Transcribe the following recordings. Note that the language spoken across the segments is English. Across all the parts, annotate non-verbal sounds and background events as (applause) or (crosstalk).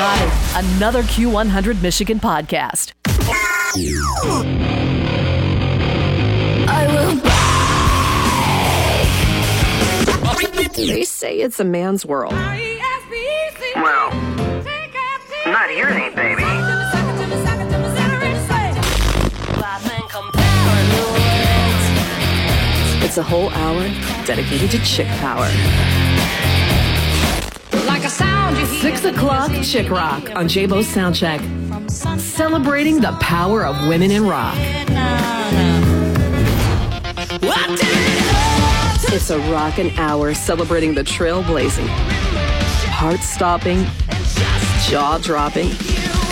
got it. Another Q100 Michigan podcast. I will. They say it's a man's world. Well, not yours, ain't, baby. It's a whole hour dedicated to chick power. Six o'clock chick rock on Jabo's Soundcheck. Celebrating the power of women in rock. It's a rockin' hour celebrating the trailblazing, heart-stopping, jaw-dropping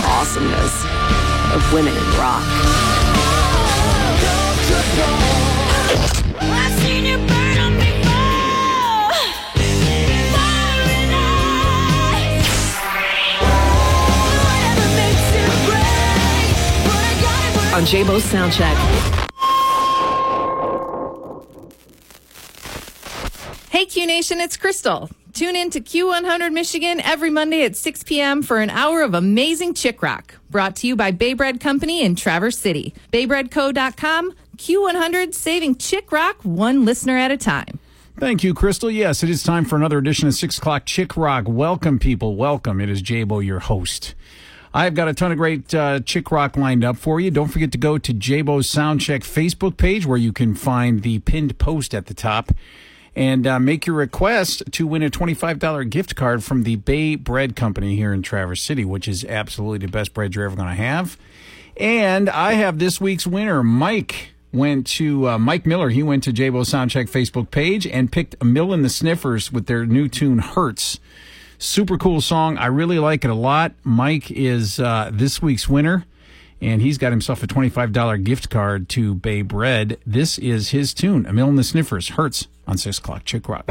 awesomeness of women in rock. On Jabo's Soundcheck. Hey, Q Nation, it's Crystal. Tune in to Q100 Michigan every Monday at 6 p.m. for an hour of amazing chick rock. Brought to you by Bay Bread Company in Traverse City. BayBreadCo.com, Q100, saving chick rock one listener at a time. Thank you, Crystal. Yes, it is time for another edition of Six O'clock Chick Rock. Welcome, people. Welcome. It is Jabo, your host. I've got a ton of great uh, chick rock lined up for you. Don't forget to go to Jabo's Soundcheck Facebook page where you can find the pinned post at the top and uh, make your request to win a $25 gift card from the Bay Bread Company here in Traverse City, which is absolutely the best bread you're ever going to have. And I have this week's winner, Mike. Went to uh, Mike Miller. He went to Jabo's Soundcheck Facebook page and picked Amyl and the Sniffers with their new tune "Hurts." Super cool song. I really like it a lot. Mike is uh, this week's winner, and he's got himself a $25 gift card to Bay Bread. This is his tune, Amyl and the Sniffers, Hurts on 6 o'clock Chick Rock.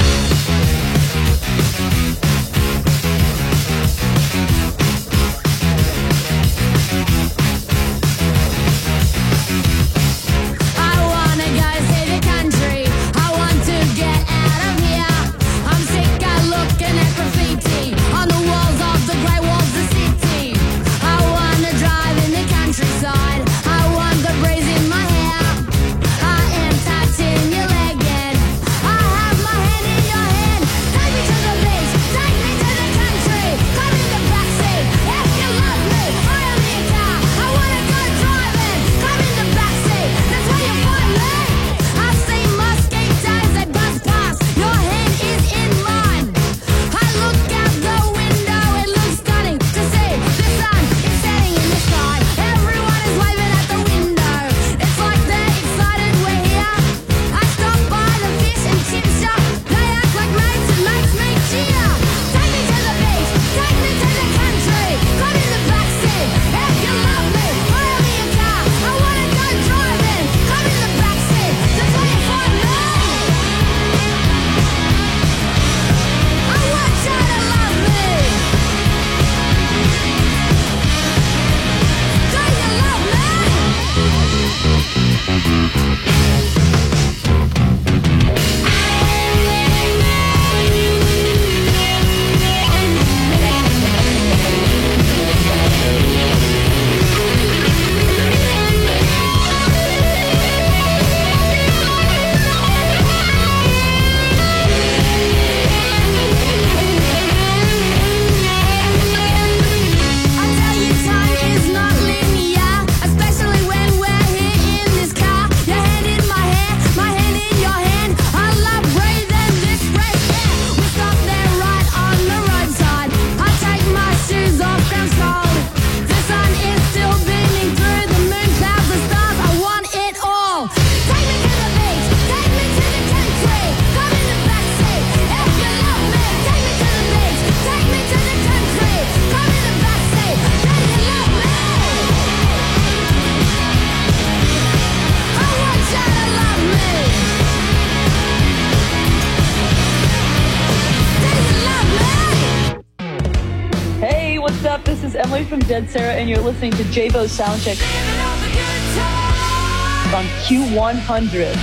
Jabo Soundcheck Living all the good times. on Q100.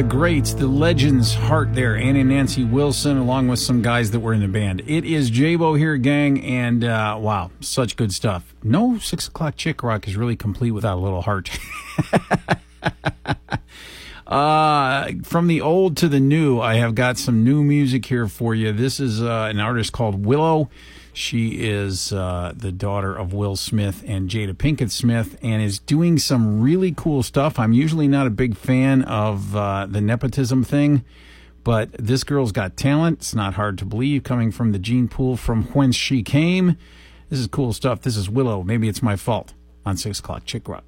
The greats, the legends heart there, Annie Nancy Wilson, along with some guys that were in the band. It is Jabo here, gang, and uh, wow, such good stuff. No six o'clock chick rock is really complete without a little heart. (laughs) Uh, from the old to the new, I have got some new music here for you. This is uh, an artist called Willow. She is uh, the daughter of Will Smith and Jada Pinkett Smith and is doing some really cool stuff. I'm usually not a big fan of uh, the nepotism thing, but this girl's got talent. It's not hard to believe coming from the gene pool from whence she came. This is cool stuff. This is Willow. Maybe it's my fault on 6 o'clock Chick Rock.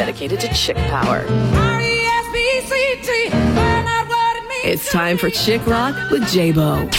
Dedicated to chick power. R-E-S-P-C-T. Find out what it means It's time for. Chick Rock with Jabo.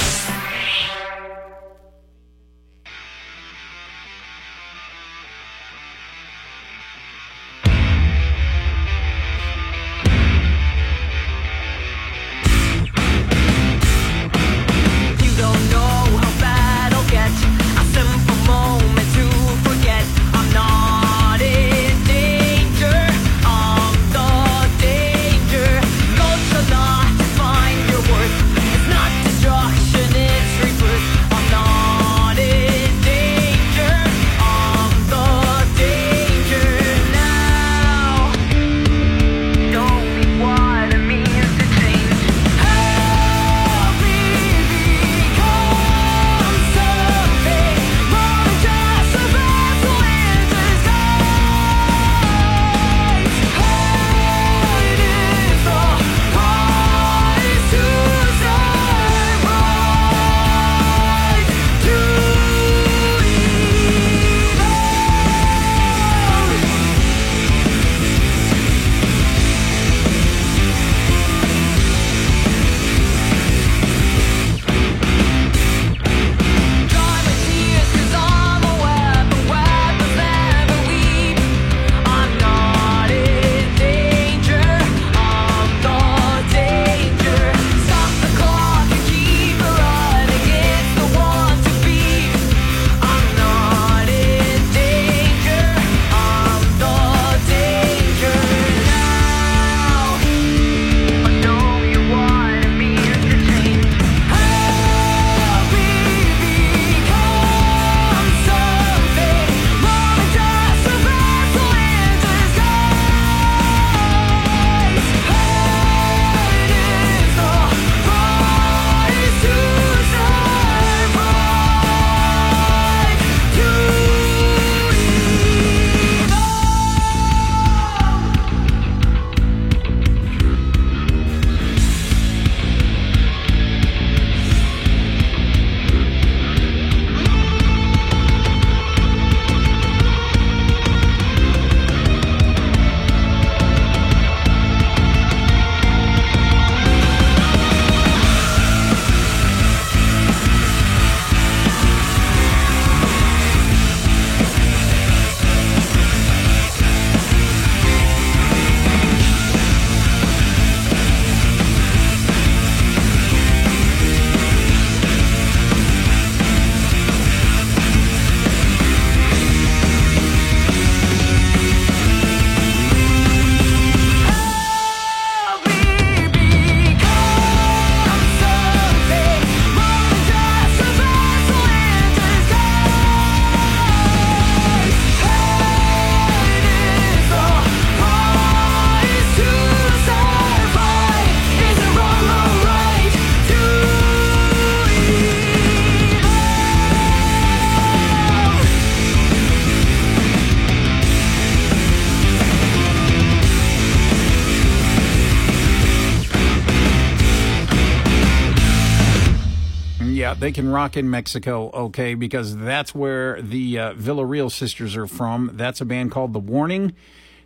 Yeah, they can rock in Mexico, okay, because that's where the uh, Villarreal sisters are from. That's a band called The Warning.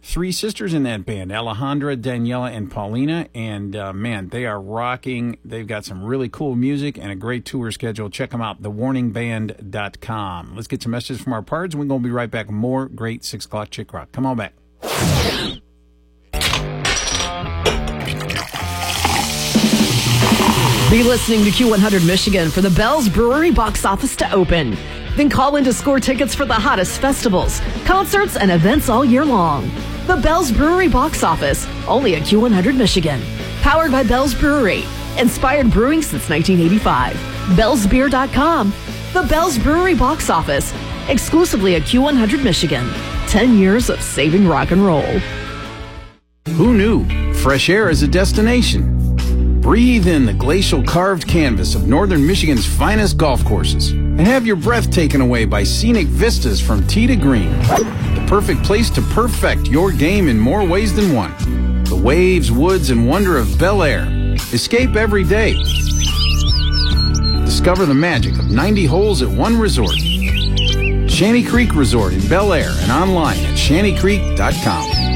Three sisters in that band Alejandra, Daniela, and Paulina. And uh, man, they are rocking. They've got some really cool music and a great tour schedule. Check them out, thewarningband.com. Let's get some messages from our pards. We're going to be right back more great 6 o'clock chick rock. Come on back. Be listening to Q100 Michigan for the Bell's Brewery box office to open. Then call in to score tickets for the hottest festivals, concerts, and events all year long. The Bell's Brewery box office, only at Q100 Michigan. Powered by Bell's Brewery. Inspired brewing since 1985. Bell'sBeer.com. The Bell's Brewery box office, exclusively at Q100 Michigan. 10 years of saving rock and roll. Who knew fresh air is a destination? Breathe in the glacial carved canvas of northern Michigan's finest golf courses and have your breath taken away by scenic vistas from tee to green. The perfect place to perfect your game in more ways than one. The waves, woods, and wonder of Bellaire. Escape every day. Discover the magic of 90 holes at one resort. Shanty Creek Resort in Bellaire and online at shantycreek.com.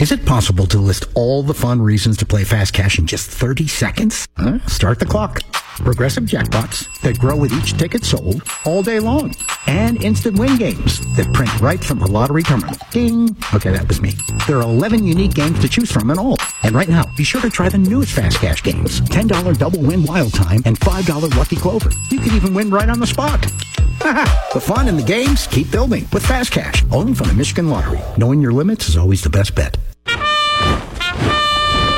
Is it possible to list all the fun reasons to play Fast Cash in just 30 seconds? Huh? Start the clock. Progressive jackpots that grow with each ticket sold all day long. And instant win games that print right from the lottery terminal. Ding! Okay, that was me. There are 11 unique games to choose from in all. And right now, be sure to try the newest Fast Cash games. $10 double win wild time and $5 lucky clover. You can even win right on the spot. the fun and the games keep building with Fast Cash, only from the Michigan Lottery. Knowing your limits is always the best bet.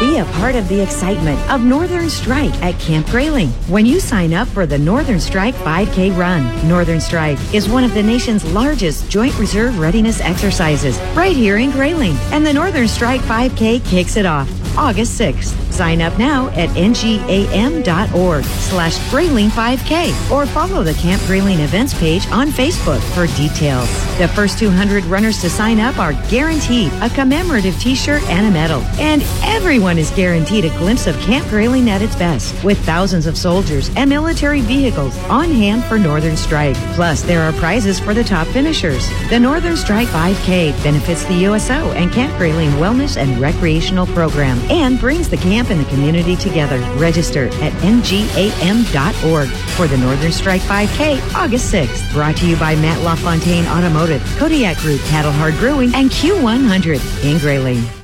Be a part of the excitement of Northern Strike at Camp Grayling when you sign up for the Northern Strike 5K run. Northern Strike is one of the nation's largest joint reserve readiness exercises right here in Grayling. And the Northern Strike 5K kicks it off August 6th. Sign up now at ngam.org slash Grayling 5K or follow the Camp Grayling events page on Facebook for details. The first 200 runners to sign up are guaranteed a commemorative t-shirt and a medal. And everyone is guaranteed a glimpse of Camp Grayling at its best with thousands of soldiers and military vehicles on hand for Northern Strike. Plus, there are prizes for the top finishers. The Northern Strike 5K benefits the USO and Camp Grayling Wellness and Recreational Program and brings the camp and the community together. Register at ngam.org for the Northern Strike 5K August 6th. Brought to you by Matt LaFontaine Automotive, Kodiak Group, Paddle Hard Brewing, and Q100 in Grayling.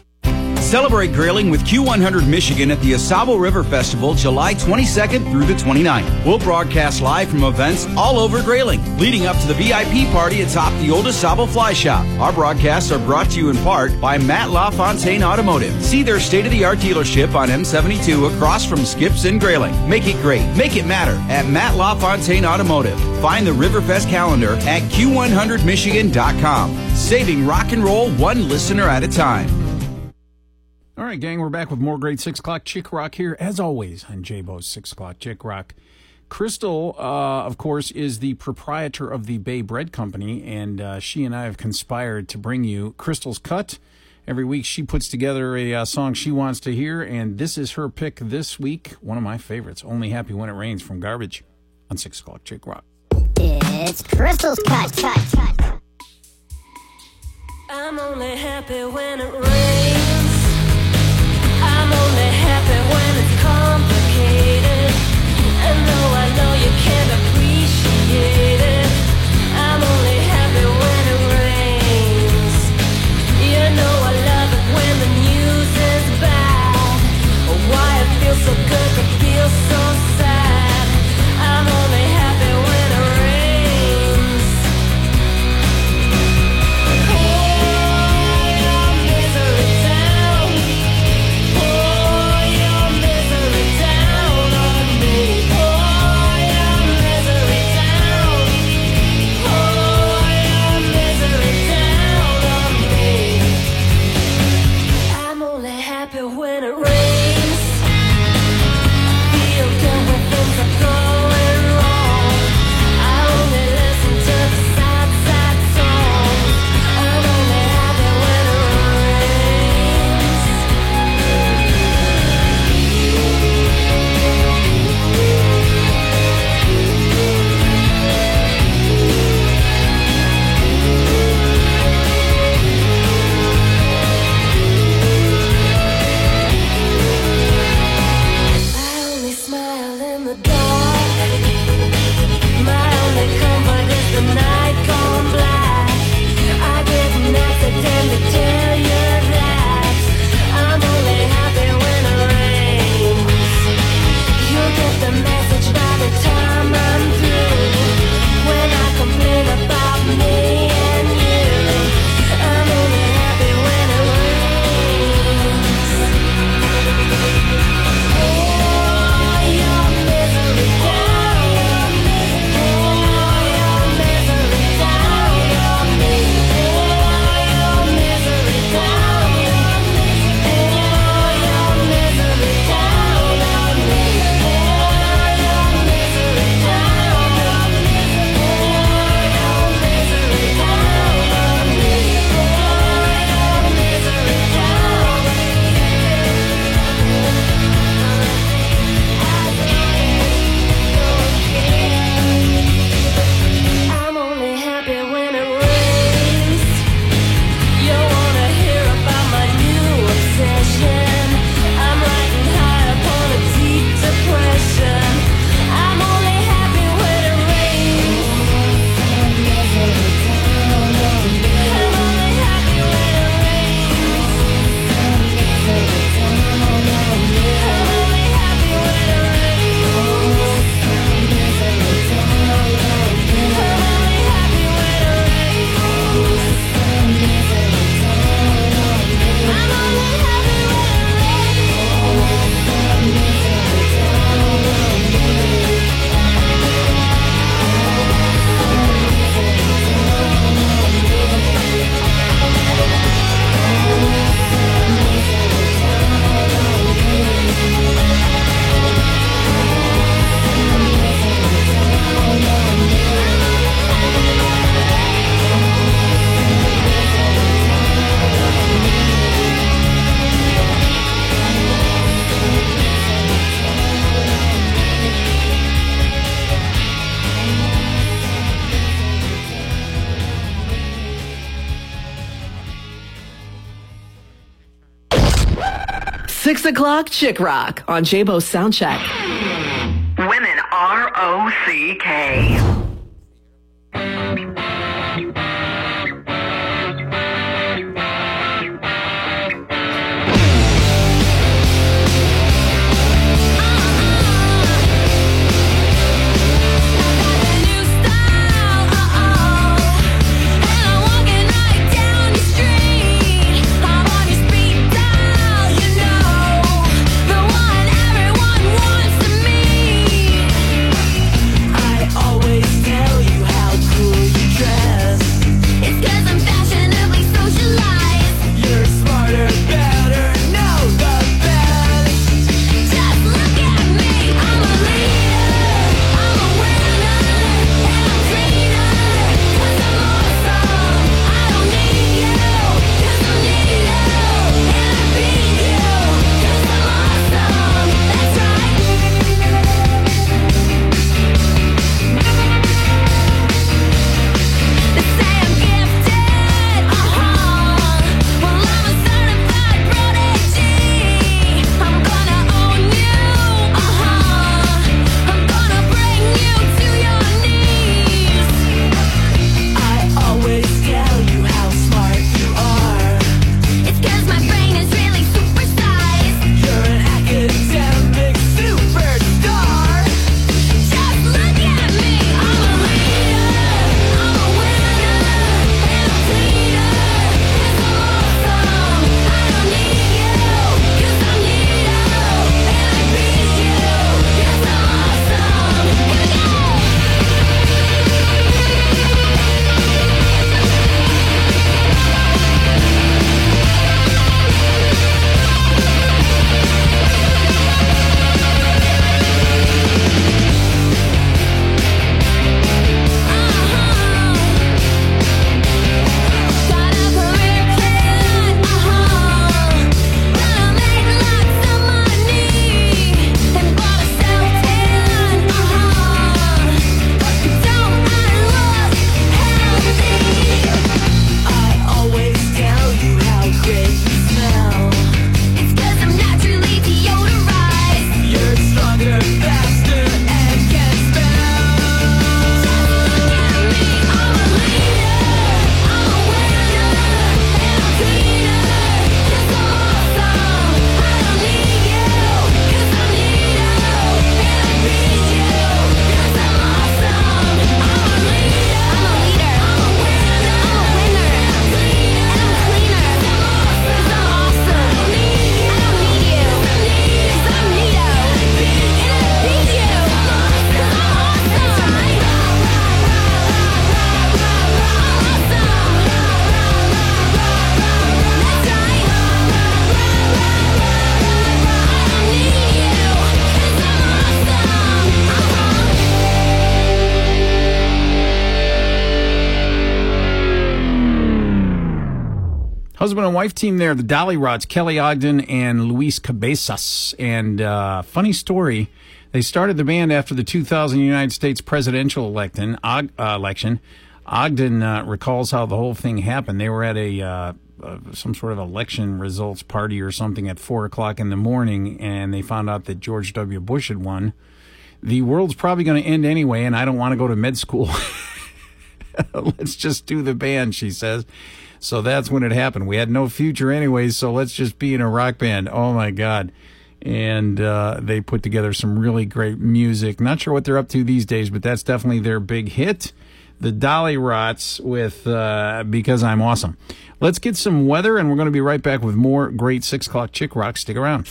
Celebrate Grayling with Q100 Michigan at the AuSable River Festival July 22nd through the 29th. We'll broadcast live from events all over Grayling, leading up to the VIP party atop the old AuSable Fly Shop. Our broadcasts are brought to you in part by Matt LaFontaine Automotive. See their state-of-the-art dealership on M72 across from Skips in Grayling. Make it great. Make it matter at Matt LaFontaine Automotive. Find the Riverfest calendar at Q100Michigan.com. Saving rock and roll one listener at a time. All right, gang, we're back with more great 6 o'clock Chick Rock here, as always, on Jabo's 6 o'clock Chick Rock. Crystal, uh, of course, is the proprietor of the Bay Bread Company, and uh, she and I have conspired to bring you Crystal's Cut. Every week she puts together a uh, song she wants to hear, and this is her pick this week. One of my favorites, Only Happy When It Rains from Garbage on 6 o'clock Chick Rock. It's Crystal's cut, cut, cut. I'm only happy when it rains. So good but feels so sad. 6 o'clock Chick Rock on Jabo Soundcheck. Women R and wife team there, the Dollyrots, Kelly Ogden and Luis Cabezas. And uh, funny story, they started the band after the 2000 United States presidential election. Og, uh, election. Ogden uh, recalls how the whole thing happened. They were at a uh, uh, some sort of election results party or something at four o'clock in the morning, and they found out that George W. Bush had won. The world's probably going to end anyway, and I don't want to go to med school. (laughs) let's just do the band, she says. So that's when it happened. We had no future anyways, so let's just be in a rock band. Oh my God. And uh, they put together some really great music. Not sure what they're up to these days, but that's definitely their big hit. The Dollyrots with uh, Because I'm Awesome. Let's get some weather, and we're going to be right back with more great 6 o'clock chick rock. Stick around.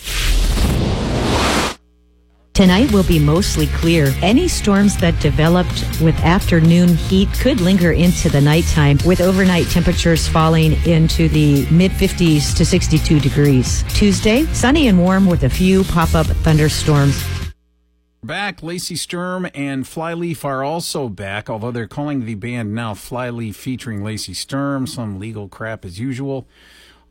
Tonight will be mostly clear. Any storms that developed with afternoon heat could linger into the nighttime with overnight temperatures falling into the mid 50s to 62 degrees. Tuesday, sunny and warm with a few pop up thunderstorms. Back, Lacey Sturm and Flyleaf are also back, although they're calling the band now Flyleaf featuring Lacey Sturm, some legal crap as usual.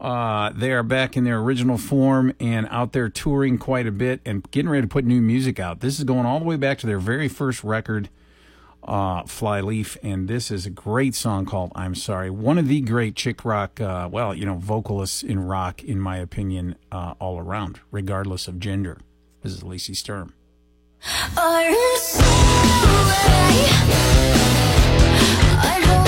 Uh, they are back in their original form and out there touring quite a bit and getting ready to put new music out. This is going all the way back to their very first record. uh, Flyleaf, and this is a great song called "I'm Sorry." One of the great chick rock, uh, well, you know, vocalists in rock, in my opinion, uh, all around, regardless of gender. This is Lacey Sturm. Sorry. I don't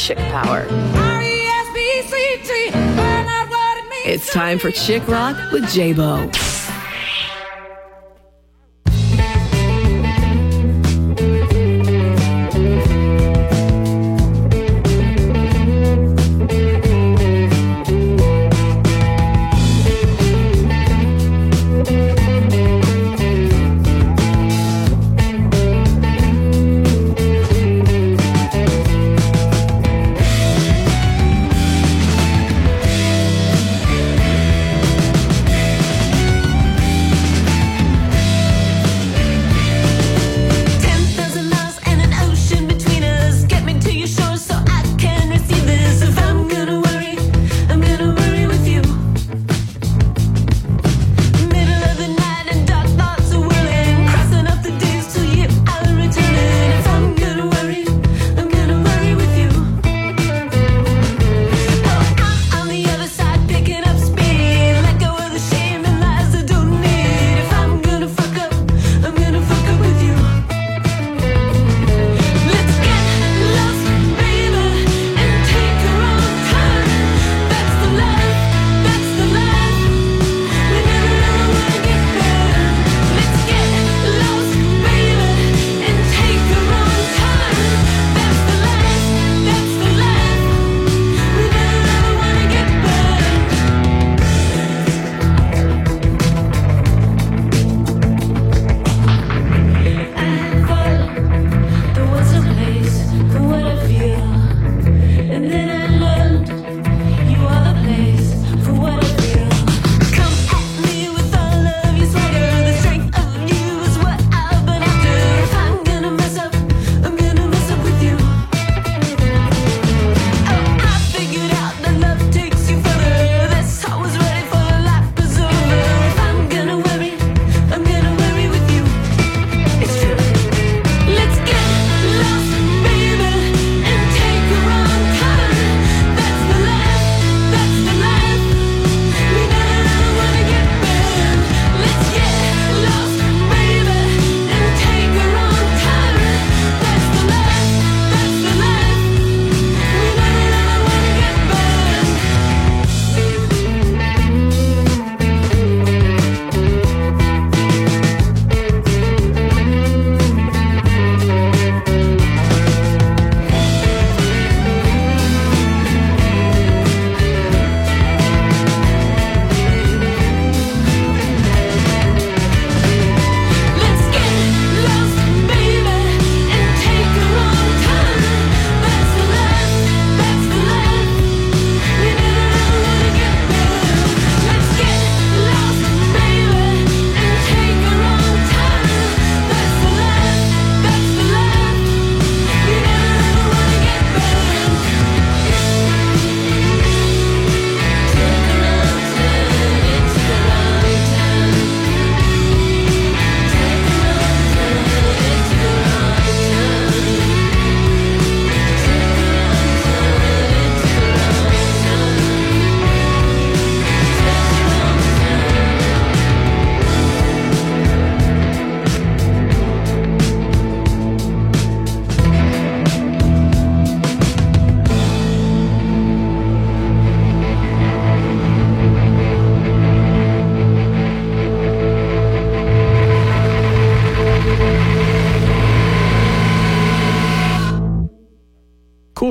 chick power. It's time for Chick Rock with Jabo.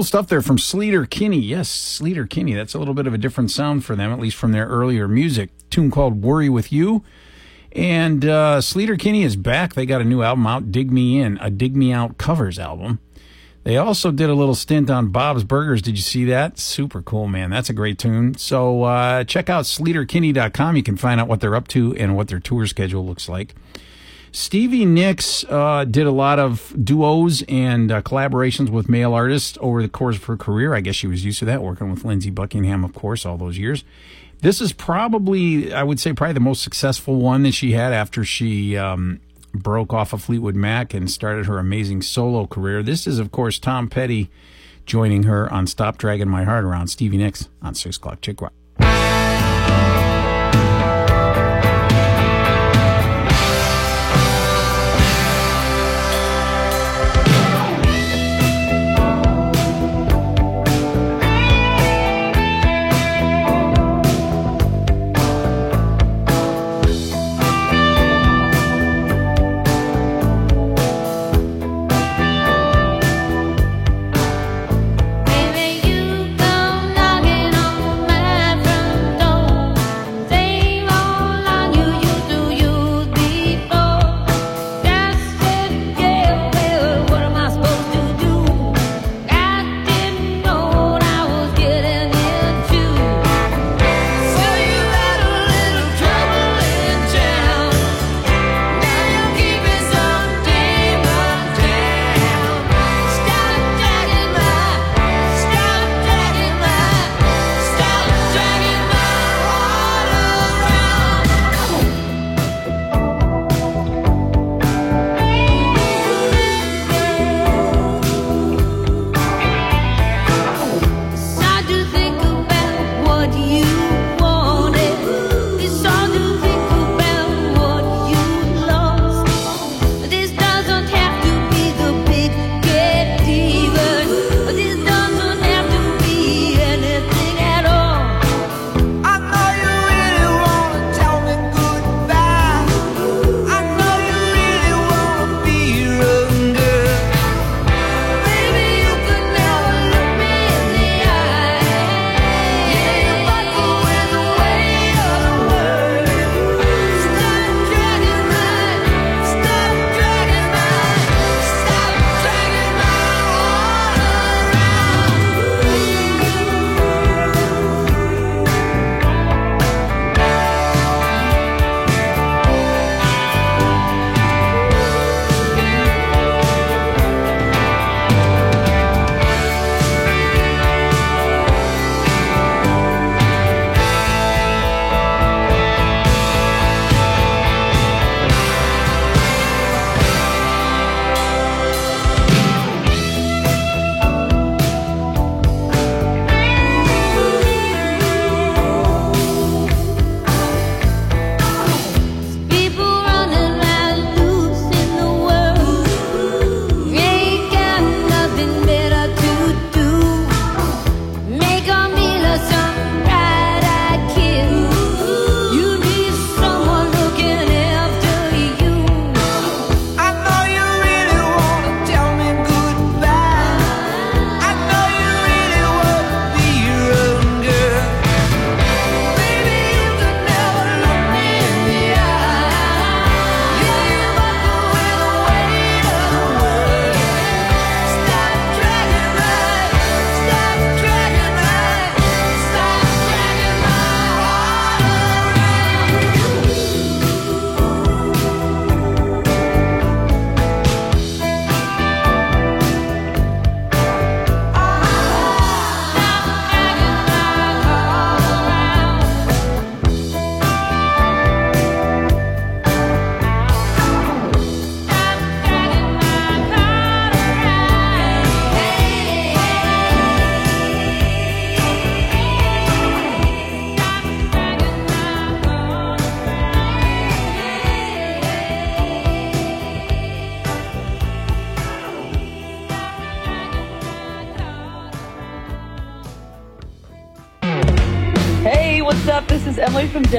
Stuff there from Sleater Kinney. Yes, Sleater Kinney. That's a little bit of a different sound for them, at least from their earlier music. Tune called Worry With You. And uh, Sleater Kinney is back. They got a new album out, Dig Me In, a Dig Me Out covers album. They also did a little stint on Bob's Burgers. Did you see that? Super cool, man. That's a great tune. So uh, check out sleaterkinney.com. You can find out what they're up to and what their tour schedule looks like. Stevie Nicks uh, did a lot of duos and uh, collaborations with male artists over the course of her career. I guess she was used to that, working with Lindsey Buckingham, of course, all those years. This is probably, I would say, probably the most successful one that she had after she um, broke off of Fleetwood Mac and started her amazing solo career. This is, of course, Tom Petty joining her on Stop Dragging My Heart Around. Stevie Nicks on 6 o'clock Chick Rock.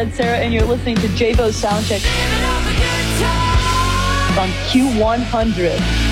Dead Sara, and you're listening to Jabo's Soundcheck on Q100.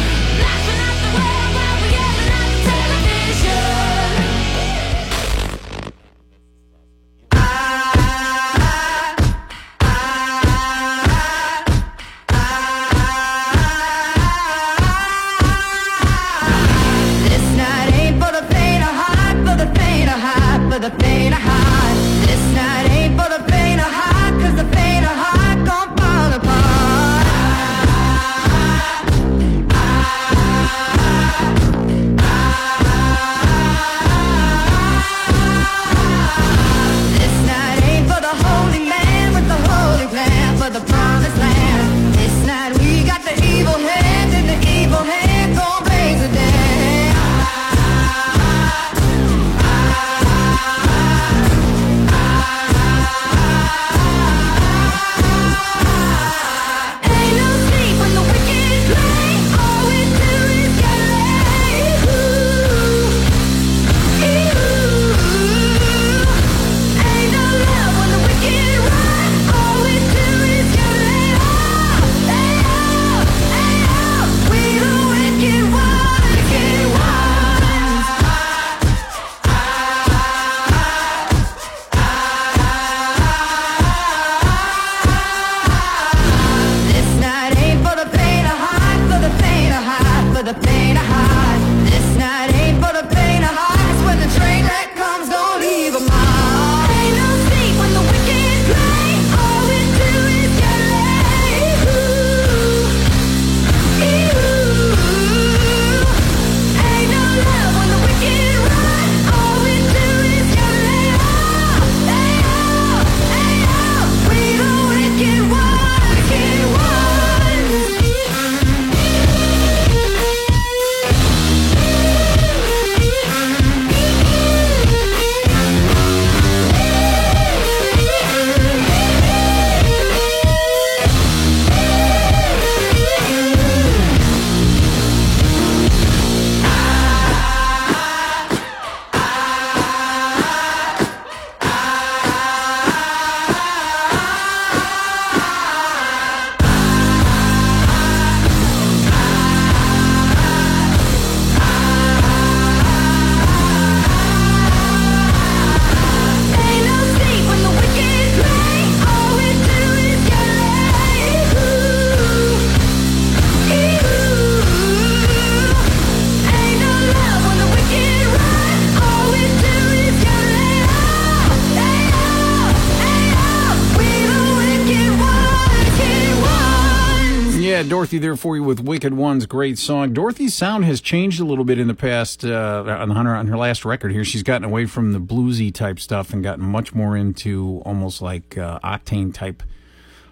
Wicked Ones. Great song. Dorothy's sound has changed a little bit in the past uh, on, her, on her last record here. She's gotten away from the bluesy type stuff and gotten much more into almost like uh, octane type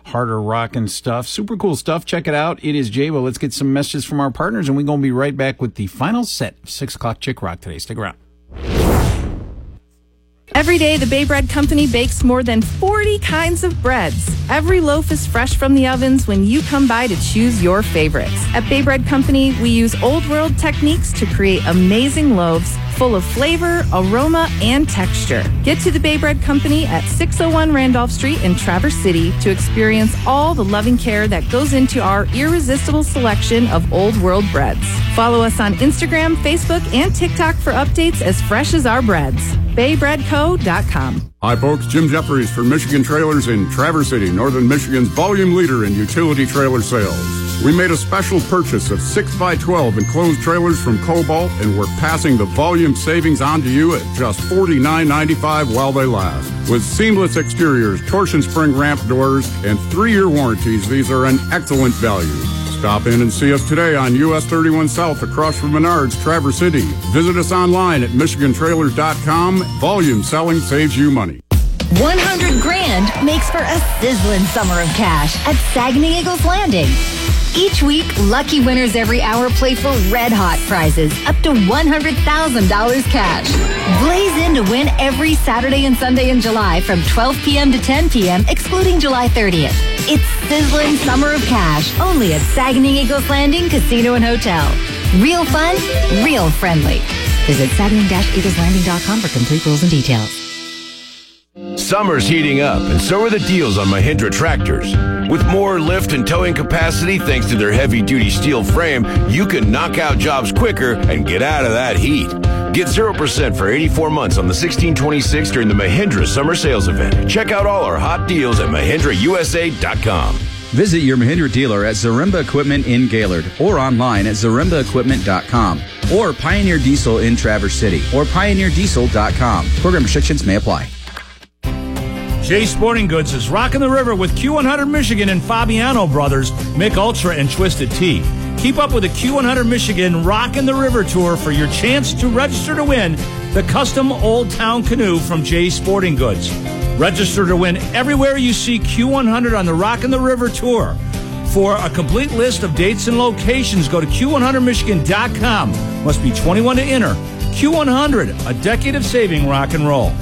harder rock and stuff. Super cool stuff. Check it out. It is Jabo. Let's get some messages from our partners and we're going to be right back with the final set of 6 o'clock Chick Rock today. Stick around. Every day, the Bay Bread Company bakes more than 40 kinds of breads. Every loaf is fresh from the ovens when you come by to choose your favorites. At Bay Bread Company, we use old world techniques to create amazing loaves full of flavor, aroma, and texture. Get to the Bay Bread Company at 601 Randolph Street in Traverse City to experience all the loving care that goes into our irresistible selection of old world breads. Follow us on Instagram, Facebook, and TikTok for updates as fresh as our breads. BayBreadCo.com. Hi, folks. Jim Jeffries for Michigan Trailers in Traverse City, Northern Michigan's volume leader in utility trailer sales. We made a special purchase of 6x12 enclosed trailers from Cobalt, and we're passing the volume savings on to you at just $49.95 while they last. With seamless exteriors, torsion spring ramp doors, and three year warranties, these are an excellent value. Stop in and see us today on US 31 South across from Menards, Traverse City. Visit us online at MichiganTrailers.com. Volume selling saves you money. 100 grand makes for a sizzling summer of cash at Saganing Eagles Landing. Each week, lucky winners every hour play for red hot prizes up to $100,000 cash. Blaze in to win every Saturday and Sunday in July from 12 p.m. to 10 p.m., excluding July 30th. It's sizzling summer of cash only at Saganing Eagles Landing Casino and Hotel. Real fun, real friendly. Visit saganing-eagleslanding.com for complete rules and details. Summer's heating up, and so are the deals on Mahindra tractors. With more lift and towing capacity thanks to their heavy duty steel frame, you can knock out jobs quicker and get out of that heat. Get 0% for 84 months on the 1626 during the Mahindra Summer Sales Event. Check out all our hot deals at MahindraUSA.com. Visit your Mahindra dealer at Zaremba Equipment in Gaylord or online at zarembaequipment.com. or Pioneer Diesel in Traverse City or pioneerdiesel.com. Program restrictions may apply. Jay Sporting Goods is rocking the river with Q100 Michigan and Fabiano Brothers, Mich Ultra, and Twisted Tea. Keep up with the Q100 Michigan Rockin' the River Tour for your chance to register to win the custom Old Town canoe from Jay Sporting Goods. Register to win everywhere you see Q100 on the Rockin' the River Tour. For a complete list of dates and locations, go to Q100Michigan.com. Must be 21 to enter. Q100, a decade of saving rock and roll.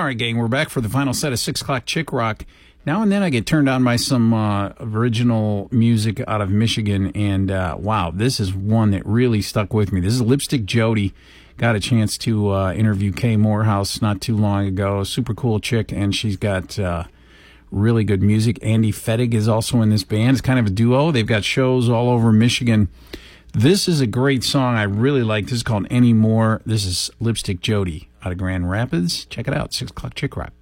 All right, gang, we're back for the final set of six o'clock chick rock. Now and then I get turned on by some uh, original music out of Michigan, and uh, wow, this is one that really stuck with me. This is Lipstick Jodi. Got a chance to uh, interview Kay Morehouse not too long ago. Super cool chick, and she's got uh, really good music. Andy Fettig is also in this band. It's kind of a duo. They've got shows all over Michigan. This is a great song I really like. This is called Anymore. This is Lipstick Jody out of Grand Rapids. Check it out. Six o'clock chick rock.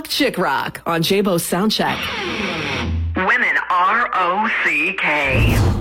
6 Chick Rock on Jabo's Soundcheck. Women R O C K.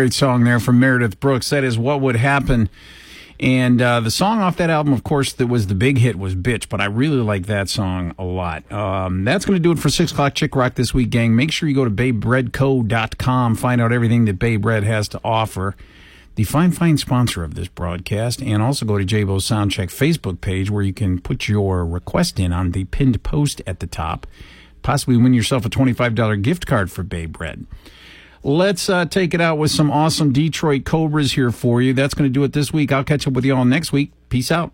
Great song there from Meredith Brooks. That is What Would Happen. And uh, the song off that album, of course, that was the big hit was Bitch, but I really like that song a lot. Um, that's going to do it for 6 o'clock Chick Rock this week, gang. Make sure you go to baybreadco.com, find out everything that Bay Bread has to offer. The fine, fine sponsor of this broadcast, and also go to Jabo's Soundcheck Facebook page where you can put your request in on the pinned post at the top. Possibly win yourself a $25 gift card for Bay Bread. Let's uh, take it out with some awesome Detroit Cobras here for you. That's going to do it this week. I'll catch up with you all next week. Peace out.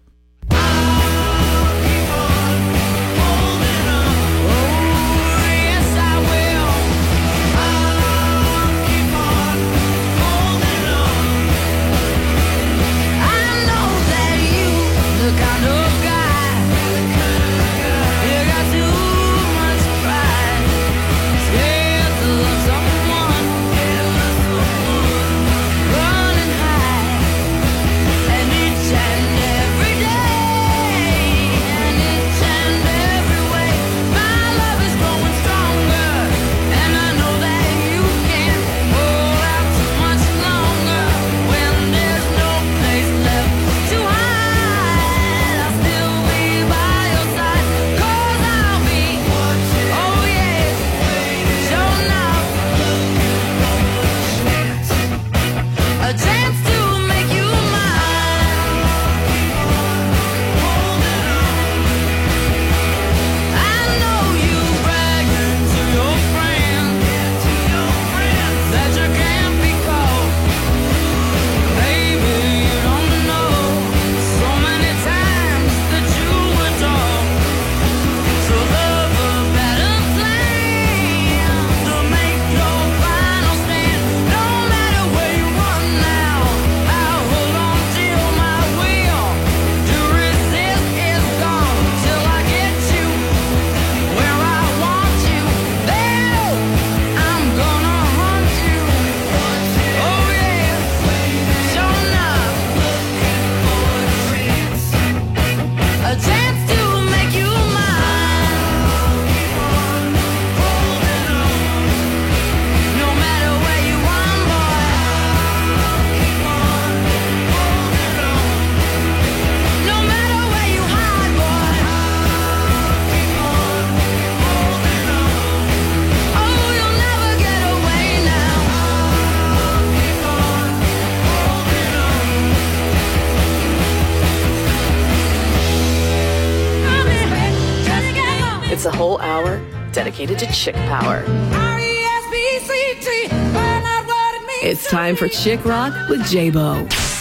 Chick power. It's time for Chick Rock with Jabo.